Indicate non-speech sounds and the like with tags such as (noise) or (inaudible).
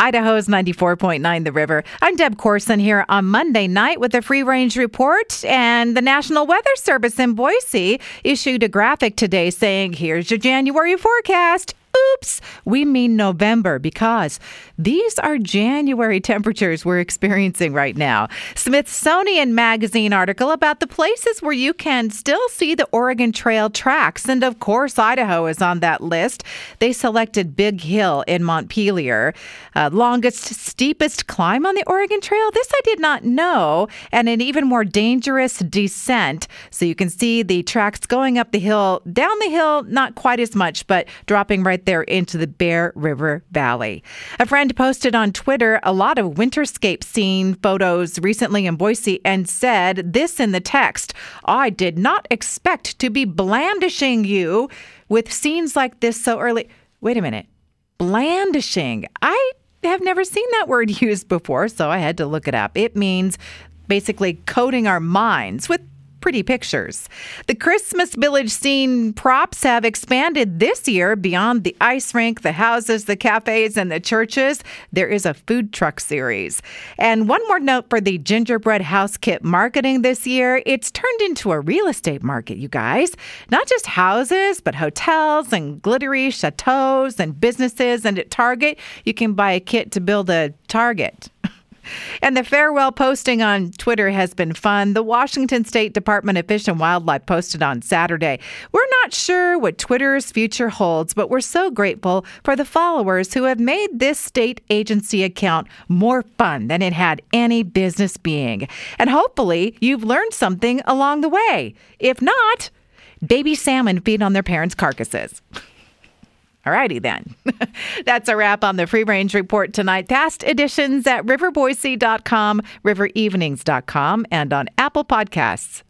Idaho's 94.9 The River. I'm Deb Corson here on Monday night with the Free Range Report. And the National Weather Service in Boise issued a graphic today saying, here's your January forecast. Oops, we mean November because these are January temperatures we're experiencing right now. Smithsonian Magazine article about the places where you can still see the Oregon Trail tracks. And of course, Idaho is on that list. They selected Big Hill in Montpelier. Uh, longest, steepest climb on the Oregon Trail? This I did not know. And an even more dangerous descent. So you can see the tracks going up the hill, down the hill, not quite as much, but dropping right there into the Bear River Valley. A friend posted on Twitter a lot of winterscape scene photos recently in Boise and said this in the text I did not expect to be blandishing you with scenes like this so early. Wait a minute. Blandishing. I have never seen that word (laughs) used before, so I had to look it up. It means basically coating our minds with pretty pictures. The Christmas Village scene props have expanded this year beyond the ice rink, the houses, the cafes, and the churches. There is a food truck series. And one more note for the gingerbread house kit marketing this year it's turned into a real estate market, you guys. Not just houses, but hotels and glittery chateaus and businesses. And at Target, you can buy a kit to build a Target. And the farewell posting on Twitter has been fun. The Washington State Department of Fish and Wildlife posted on Saturday. We're not sure what Twitter's future holds, but we're so grateful for the followers who have made this state agency account more fun than it had any business being. And hopefully, you've learned something along the way. If not, baby salmon feed on their parents' carcasses. Alrighty then. (laughs) That's a wrap on the Free Range Report tonight. Past editions at riverboise.com, riverevenings.com, and on Apple Podcasts.